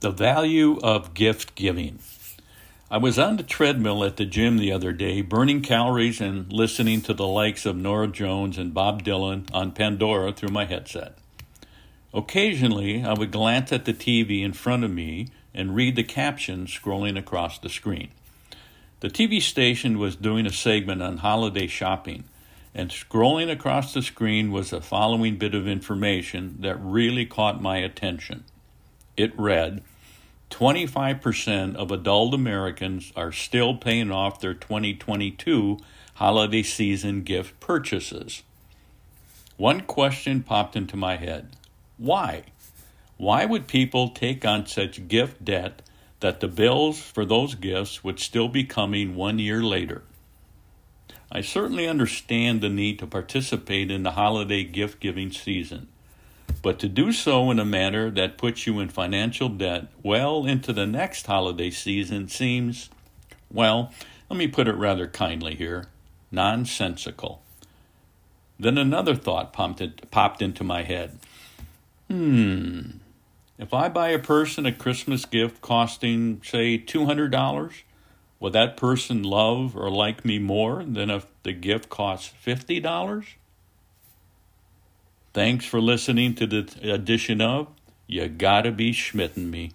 The value of gift giving. I was on the treadmill at the gym the other day, burning calories and listening to the likes of Norah Jones and Bob Dylan on Pandora through my headset. Occasionally, I would glance at the TV in front of me and read the captions scrolling across the screen. The TV station was doing a segment on holiday shopping, and scrolling across the screen was the following bit of information that really caught my attention. It read 25% of adult Americans are still paying off their 2022 holiday season gift purchases. One question popped into my head Why? Why would people take on such gift debt that the bills for those gifts would still be coming one year later? I certainly understand the need to participate in the holiday gift giving season. But to do so in a manner that puts you in financial debt well into the next holiday season seems, well, let me put it rather kindly here, nonsensical. Then another thought popped, popped into my head. Hmm, if I buy a person a Christmas gift costing, say, $200, will that person love or like me more than if the gift costs $50? Thanks for listening to the edition of You Gotta Be Schmitting Me.